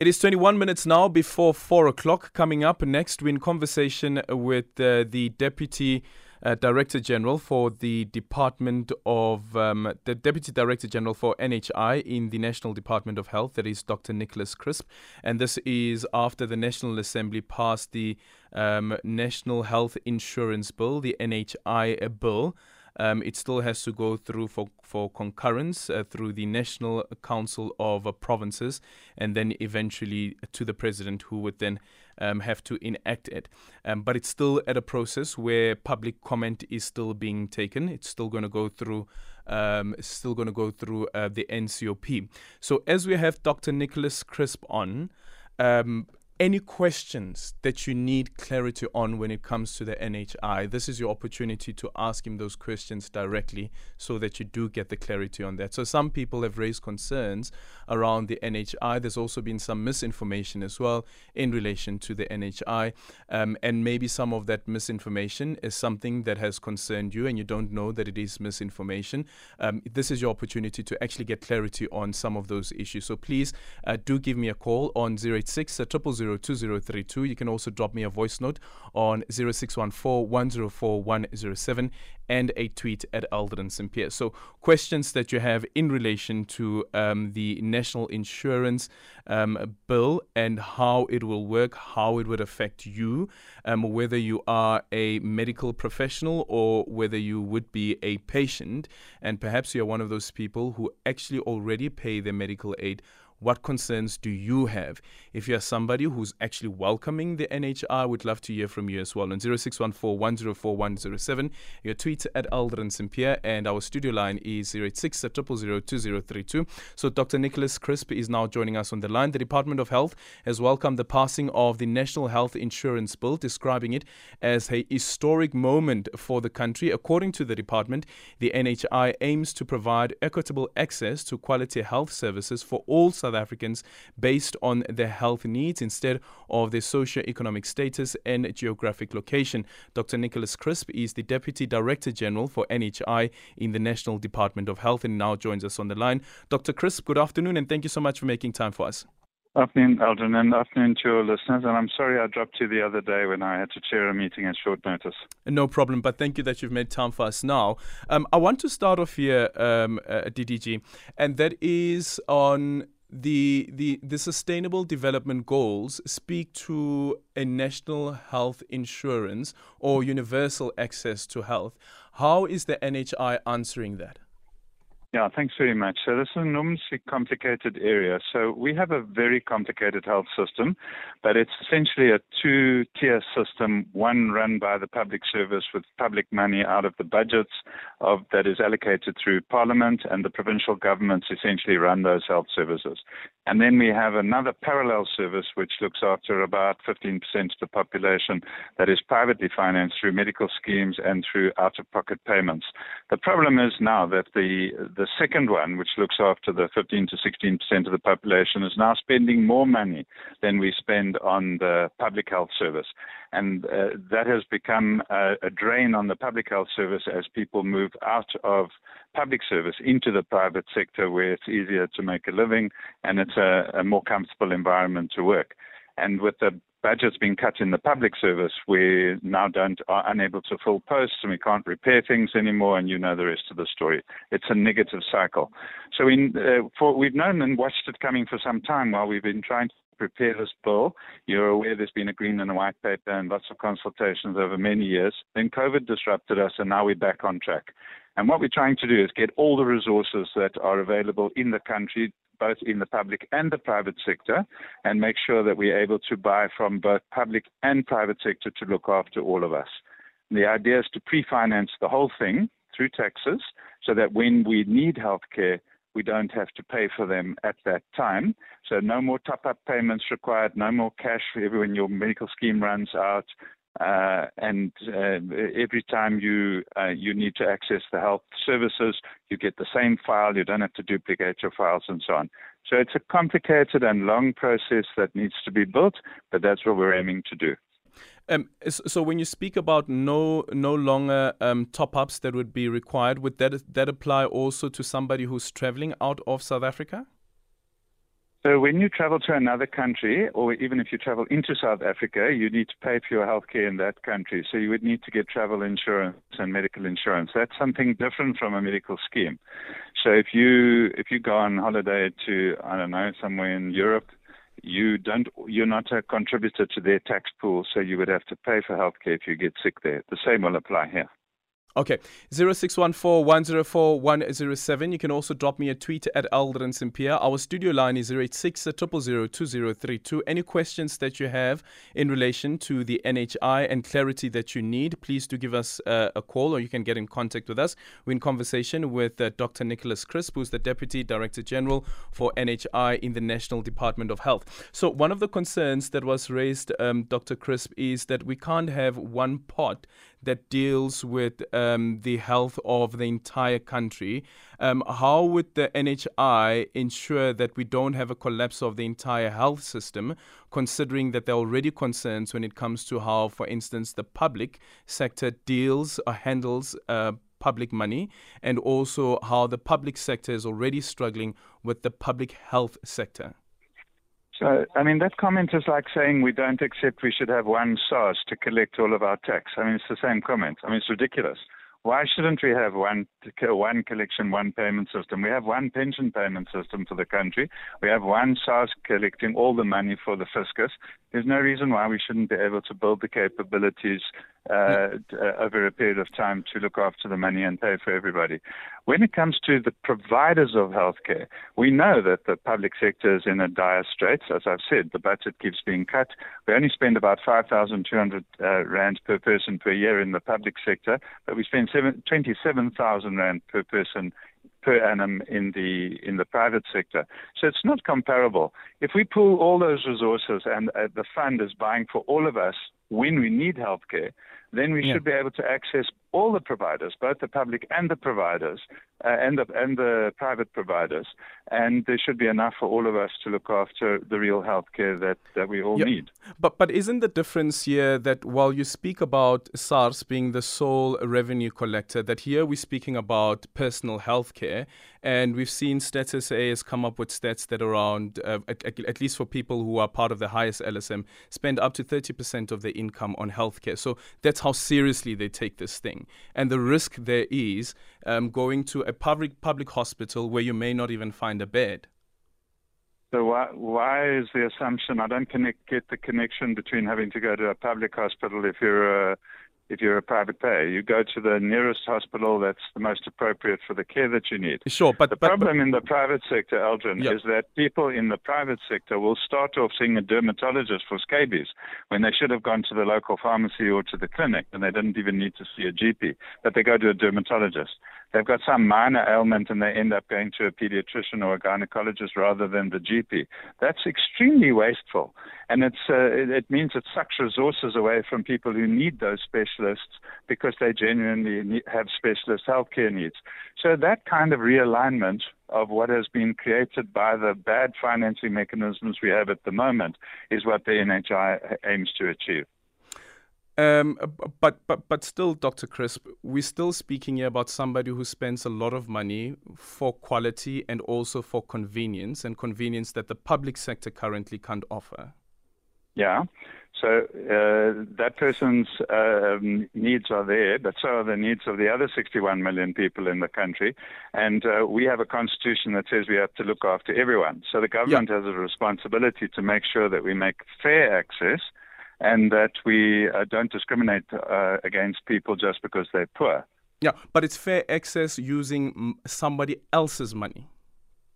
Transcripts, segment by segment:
It is 21 minutes now before 4 o'clock. Coming up next, we're in conversation with uh, the Deputy uh, Director General for the Department of, um, the Deputy Director General for NHI in the National Department of Health, that is Dr. Nicholas Crisp. And this is after the National Assembly passed the um, National Health Insurance Bill, the NHI bill. Um, it still has to go through for, for concurrence uh, through the National Council of uh, Provinces and then eventually to the President, who would then um, have to enact it. Um, but it's still at a process where public comment is still being taken. It's still going to go through. Um, still going to go through uh, the NCOP. So as we have Dr. Nicholas Crisp on, um, any questions that you need clarity on when it comes to the NHI, this is your opportunity to ask him those questions directly so that you do get the clarity on that. So, some people have raised concerns around the NHI. There's also been some misinformation as well in relation to the NHI. Um, and maybe some of that misinformation is something that has concerned you and you don't know that it is misinformation. Um, this is your opportunity to actually get clarity on some of those issues. So, please uh, do give me a call on 086 000 2032. You can also drop me a voice note on 0614 104 107 and a tweet at Aldrin Sampear. So, questions that you have in relation to um, the national insurance um, bill and how it will work, how it would affect you, um, whether you are a medical professional or whether you would be a patient, and perhaps you're one of those people who actually already pay their medical aid what concerns do you have? If you're somebody who's actually welcoming the NHI, I would love to hear from you as well on 0614 Your tweet at Aldrin Sampear, and our studio line is 086 2032. So Dr. Nicholas Crisp is now joining us on the line. The Department of Health has welcomed the passing of the National Health Insurance Bill, describing it as a historic moment for the country. According to the department, the NHI aims to provide equitable access to quality health services for all South South Africans based on their health needs instead of their socio-economic status and geographic location. Dr. Nicholas Crisp is the Deputy Director General for NHI in the National Department of Health and now joins us on the line. Dr. Crisp, good afternoon and thank you so much for making time for us. Afternoon, Aldrin, and afternoon to your listeners. And I'm sorry I dropped you the other day when I had to chair a meeting at short notice. No problem, but thank you that you've made time for us now. Um, I want to start off here, um, uh, DDG, and that is on the the the sustainable development goals speak to a national health insurance or universal access to health. How is the NHI answering that yeah, thanks very much. So this is an enormously complicated area. So we have a very complicated health system, but it's essentially a two-tier system, one run by the public service with public money out of the budgets of that is allocated through parliament and the provincial governments essentially run those health services. And then we have another parallel service which looks after about 15% of the population that is privately financed through medical schemes and through out-of-pocket payments. The problem is now that the the second one, which looks after the 15 to 16 percent of the population, is now spending more money than we spend on the public health service, and uh, that has become a, a drain on the public health service as people move out of public service into the private sector, where it's easier to make a living and it's a, a more comfortable environment to work. And with the budgets being cut in the public service, we now don't are unable to fill posts and we can't repair things anymore. And you know the rest of the story. It's a negative cycle. So in, uh, for, we've known and watched it coming for some time while we've been trying to prepare this bill. You're aware there's been a green and a white paper and lots of consultations over many years. Then COVID disrupted us, and now we're back on track. And what we're trying to do is get all the resources that are available in the country both in the public and the private sector and make sure that we're able to buy from both public and private sector to look after all of us. And the idea is to pre-finance the whole thing through taxes so that when we need healthcare, we don't have to pay for them at that time. So no more top-up payments required, no more cash when your medical scheme runs out, uh, and uh, every time you uh, you need to access the health services, you get the same file. You don't have to duplicate your files and so on. So it's a complicated and long process that needs to be built, but that's what we're aiming to do. Um, so when you speak about no no longer um, top ups that would be required, would that that apply also to somebody who's traveling out of South Africa? So when you travel to another country, or even if you travel into South Africa, you need to pay for your healthcare in that country. So you would need to get travel insurance and medical insurance. That's something different from a medical scheme. So if you if you go on holiday to I don't know somewhere in Europe, you don't you're not a contributor to their tax pool, so you would have to pay for healthcare if you get sick there. The same will apply here. Okay, 0614-104-107. You can also drop me a tweet at Aldrin Sampear. Our studio line is 086 2032. Any questions that you have in relation to the NHI and clarity that you need, please do give us uh, a call or you can get in contact with us. We're in conversation with uh, Dr. Nicholas Crisp, who's the Deputy Director General for NHI in the National Department of Health. So one of the concerns that was raised, um, Dr. Crisp, is that we can't have one pot that deals with um, the health of the entire country. Um, how would the NHI ensure that we don't have a collapse of the entire health system, considering that there are already concerns when it comes to how, for instance, the public sector deals or handles uh, public money, and also how the public sector is already struggling with the public health sector? So, I mean, that comment is like saying we don't accept we should have one SARS to collect all of our tax. I mean, it's the same comment. I mean, it's ridiculous. Why shouldn't we have one one collection, one payment system? We have one pension payment system for the country. We have one SARS collecting all the money for the fiscus. There's no reason why we shouldn't be able to build the capabilities uh, over a period of time to look after the money and pay for everybody. When it comes to the providers of healthcare, we know that the public sector is in a dire straits. As I've said, the budget keeps being cut. We only spend about 5,200 uh, rand per person per year in the public sector, but we spend 27,000 rand per person per annum in the in the private sector. So it's not comparable. If we pool all those resources and uh, the fund is buying for all of us when we need healthcare, then we yeah. should be able to access all the providers, both the public and the providers, uh, and the and the private providers, and there should be enough for all of us to look after the real healthcare that that we all need. But but isn't the difference here that while you speak about SARS being the sole revenue collector, that here we're speaking about personal healthcare, and we've seen Stats SA has come up with stats that around uh, at, at least for people who are part of the highest LSM spend up to thirty percent of their income on healthcare. So that's how seriously they take this thing. And the risk there is um, going to a public public hospital where you may not even find a bed. So why why is the assumption? I don't connect, get the connection between having to go to a public hospital if you're a if you're a private payer. You go to the nearest hospital that's the most appropriate for the care that you need. Sure, but the but, problem but, in the private sector, Aldrin, yep. is that people in the private sector will start off seeing a dermatologist for scabies when they should have gone to the local pharmacy or to the clinic, and they didn't even need to see a GP, but they go to a dermatologist they've got some minor ailment and they end up going to a pediatrician or a gynecologist rather than the GP. That's extremely wasteful. And it's, uh, it means it sucks resources away from people who need those specialists because they genuinely need, have specialist healthcare needs. So that kind of realignment of what has been created by the bad financing mechanisms we have at the moment is what the NHI aims to achieve. Um, but but but still, Dr. Crisp, we're still speaking here about somebody who spends a lot of money for quality and also for convenience, and convenience that the public sector currently can't offer. Yeah. So uh, that person's uh, needs are there, but so are the needs of the other 61 million people in the country. And uh, we have a constitution that says we have to look after everyone. So the government yeah. has a responsibility to make sure that we make fair access and that we uh, don't discriminate uh, against people just because they're poor. Yeah, but it's fair access using somebody else's money.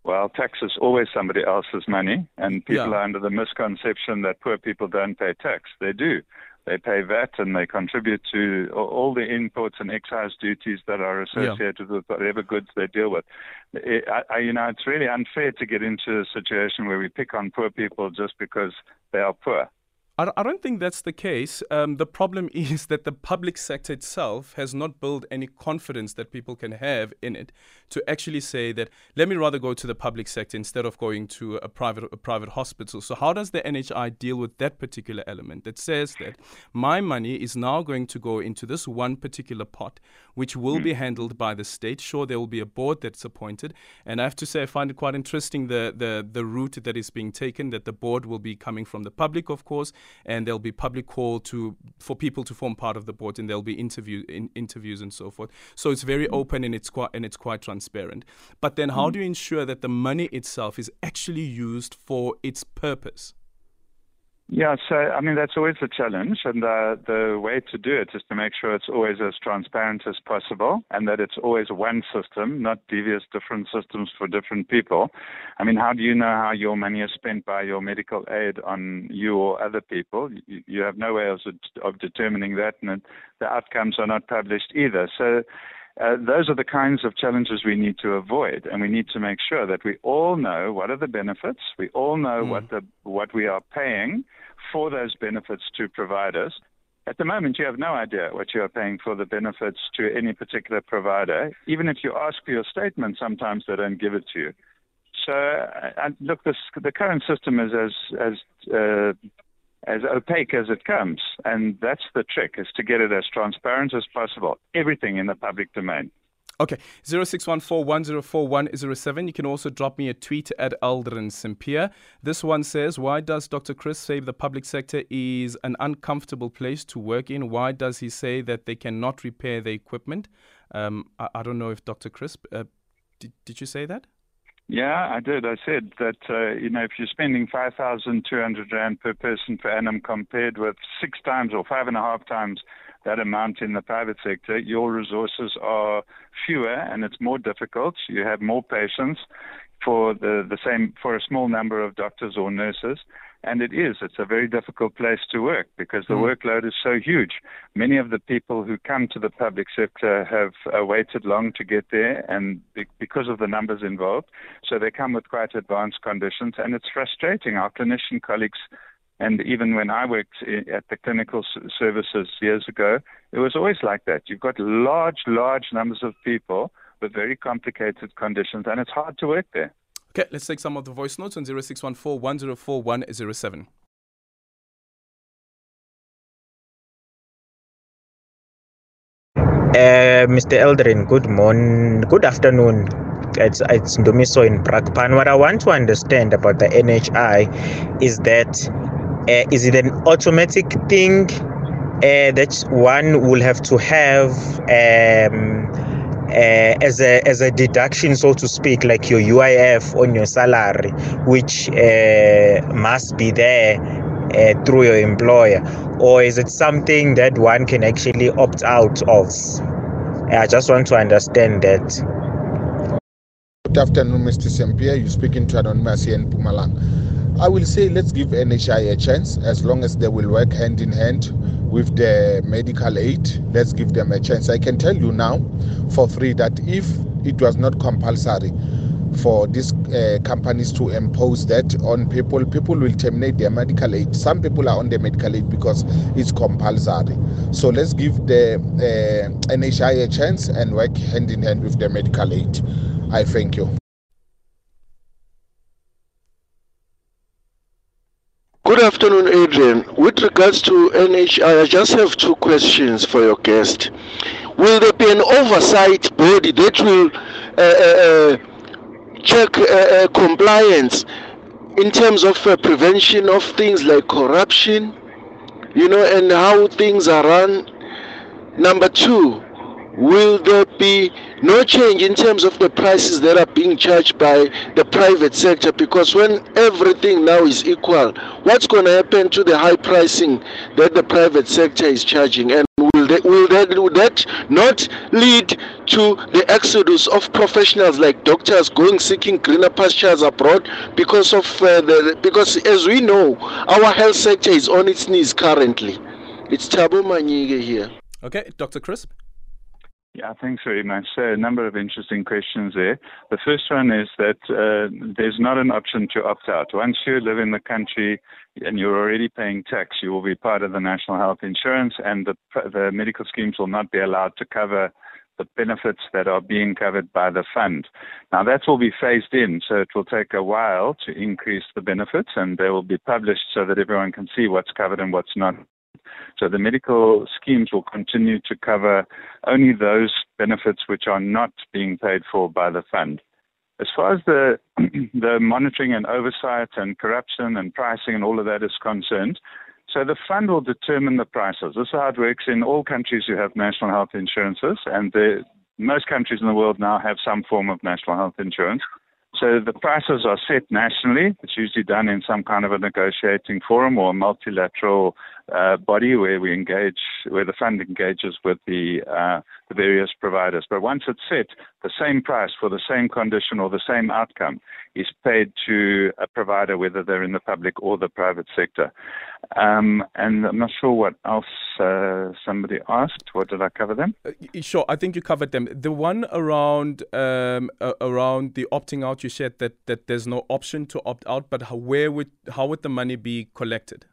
Well, tax is always somebody else's money, and people yeah. are under the misconception that poor people don't pay tax. They do. They pay VAT and they contribute to all the imports and excise duties that are associated yeah. with whatever goods they deal with. It, I, you know, it's really unfair to get into a situation where we pick on poor people just because they are poor. I, I don't think that's the case. Um, the problem is that the public sector itself has not built any confidence that people can have in it to actually say that let me rather go to the public sector instead of going to a private a private hospital. So how does the NHI deal with that particular element that says that my money is now going to go into this one particular pot, which will mm. be handled by the state. Sure, there will be a board that's appointed, and I have to say I find it quite interesting the the the route that is being taken. That the board will be coming from the public, of course and there'll be public call to for people to form part of the board, and there'll be interview in, interviews and so forth. So it's very mm-hmm. open and it's quite and it's quite transparent. But then, how mm-hmm. do you ensure that the money itself is actually used for its purpose? Yeah, so I mean that's always the challenge, and the the way to do it is to make sure it's always as transparent as possible, and that it's always one system, not devious different systems for different people. I mean, how do you know how your money is spent by your medical aid on you or other people? You, you have no way of, of determining that, and the outcomes are not published either. So uh, those are the kinds of challenges we need to avoid, and we need to make sure that we all know what are the benefits. We all know mm. what the what we are paying for those benefits to providers. At the moment, you have no idea what you are paying for the benefits to any particular provider. Even if you ask for your statement, sometimes they don't give it to you. So, uh, look, this, the current system is as as uh, as opaque as it comes. And that's the trick, is to get it as transparent as possible. Everything in the public domain. Okay, 0614 You can also drop me a tweet at Aldrin Sampear. This one says, Why does Dr. Chris say the public sector is an uncomfortable place to work in? Why does he say that they cannot repair the equipment? Um, I, I, don't know if Dr. Chris, uh, did, did you say that? Yeah, I did. I said that uh, you know if you're spending five thousand two hundred rand per person per annum compared with six times or five and a half times that amount in the private sector, your resources are fewer and it's more difficult. You have more patients for the, the same for a small number of doctors or nurses. And it is. It's a very difficult place to work because the mm. workload is so huge. Many of the people who come to the public sector have uh, waited long to get there, and be- because of the numbers involved, so they come with quite advanced conditions, and it's frustrating. Our clinician colleagues and even when I worked at the clinical services years ago, it was always like that. You've got large, large numbers of people with very complicated conditions, and it's hard to work there. Okay, let's take some of the voice notes on 0614 104 107. Uh, Mr. Eldrin, good morning, good afternoon. It's it's Ndumiso in Brakpan. What I want to understand about the NHI is that uh, is it an automatic thing uh, that one will have to have um, uh, as a as a deduction, so to speak, like your UIF on your salary, which uh, must be there uh, through your employer, or is it something that one can actually opt out of? I just want to understand that. Good afternoon, Mr. Sampear. You're speaking to Anonymous here in Mpumalanga. I will say let's give NHI a chance as long as they will work hand in hand with the medical aid. Let's give them a chance. I can tell you now for free that if it was not compulsory for these uh, companies to impose that on people, people will terminate their medical aid. Some people are on the medical aid because it's compulsory. So let's give the uh, NHI a chance and work hand in hand with the medical aid. I thank you. Good afternoon, Adrian. With regards to NHI, I just have two questions for your guest. Will there be an oversight body that will uh, uh, uh check uh, uh, compliance in terms of uh, prevention of things like corruption, you know, and how things are run? Number two, will there be no change in terms of the prices that are being charged by the private sector because when everything now is equal what's going to happen to the high pricing that the private sector is charging? And will that, will that, will that not lead to the exodus of professionals like doctors going seeking greener pastures abroad because of uh, the because as we know our health sector is on its knees currently. It's Tabo Manyige here. Okay dr crisp Yeah, thanks very much. So a number of interesting questions there. The first one is that uh, there's not an option to opt out. Once you live in the country and you're already paying tax, you will be part of the national health insurance, and the, the medical schemes will not be allowed to cover the benefits that are being covered by the fund. Now that will be phased in, so it will take a while to increase the benefits, and they will be published so that everyone can see what's covered and what's not. So the medical schemes will continue to cover only those benefits which are not being paid for by the fund. As far as the the monitoring and oversight and corruption and pricing and all of that is concerned, so the fund will determine the prices. This is how it works in all countries who have national health insurances, and the, most countries in the world now have some form of national health insurance. So the prices are set nationally. It's usually done in some kind of a negotiating forum or a multilateral uh, body where we engage, where the fund engages with the, uh, the various providers. But once it's set, the same price for the same condition or the same outcome is paid to a provider, whether they're in the public or the private sector. Um, and I'm not sure what else uh, somebody asked. What did I cover them? Uh, sure, I think you covered them. The one around um, around the opting out, you said that, that there's no option to opt out, but how, where would how would the money be collected?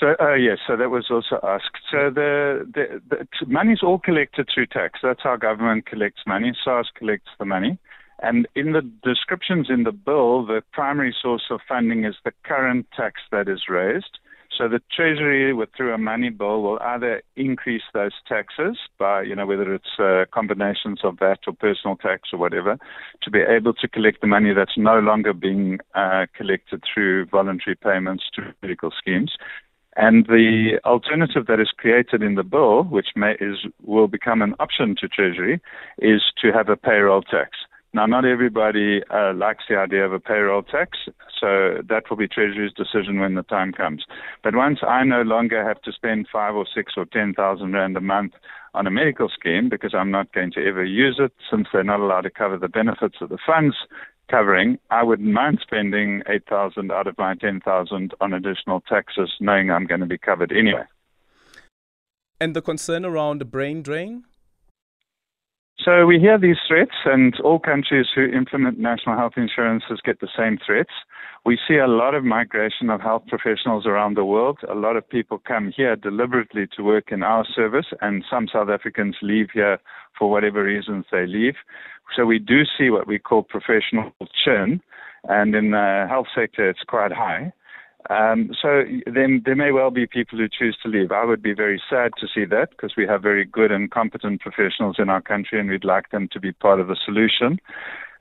So uh, yes, so that was also asked. So the, the, the money is all collected through tax. That's how government collects money. SARS collects the money. And in the descriptions in the bill, the primary source of funding is the current tax that is raised. So the Treasury, with through a money bill, will either increase those taxes by, you know, whether it's uh, combinations of that or personal tax or whatever, to be able to collect the money that's no longer being uh, collected through voluntary payments to medical schemes. And the alternative that is created in the bill, which may, is, will become an option to Treasury, is to have a payroll tax. Now, not everybody uh, likes the idea of a payroll tax, so that will be Treasury's decision when the time comes. But once I no longer have to spend five or six or ten thousand rand a month on a medical scheme because I'm not going to ever use it, since they're not allowed to cover the benefits of the funds, covering, I wouldn't mind spending 8,000 out of my 10,000 on additional taxes, knowing I'm going to be covered anyway. And the concern around the brain drain? So we hear these threats, and all countries who implement national health insurances get the same threats. We see a lot of migration of health professionals around the world. A lot of people come here deliberately to work in our service, and some South Africans leave here for whatever reasons they leave. So we do see what we call professional churn, and in the health sector, it's quite high. Um, so then there may well be people who choose to leave. I would be very sad to see that because we have very good and competent professionals in our country, and we'd like them to be part of the solution.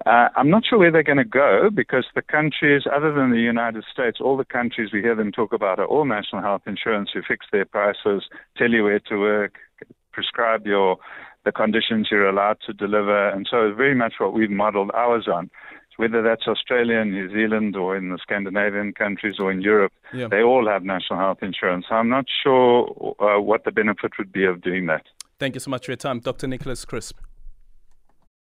Uh, I'm not sure where they're going to go because the countries, other than the United States, all the countries we hear them talk about are all national health insurance who fix their prices, tell you where to work, prescribe your the conditions you're allowed to deliver, and so it's very much what we've modeled ours on. Whether that's Australia, New Zealand, or in the Scandinavian countries, or in Europe, yeah. they all have national health insurance. I'm not sure uh, what the benefit would be of doing that. Thank you so much for your time, Dr. Nicholas Crisp.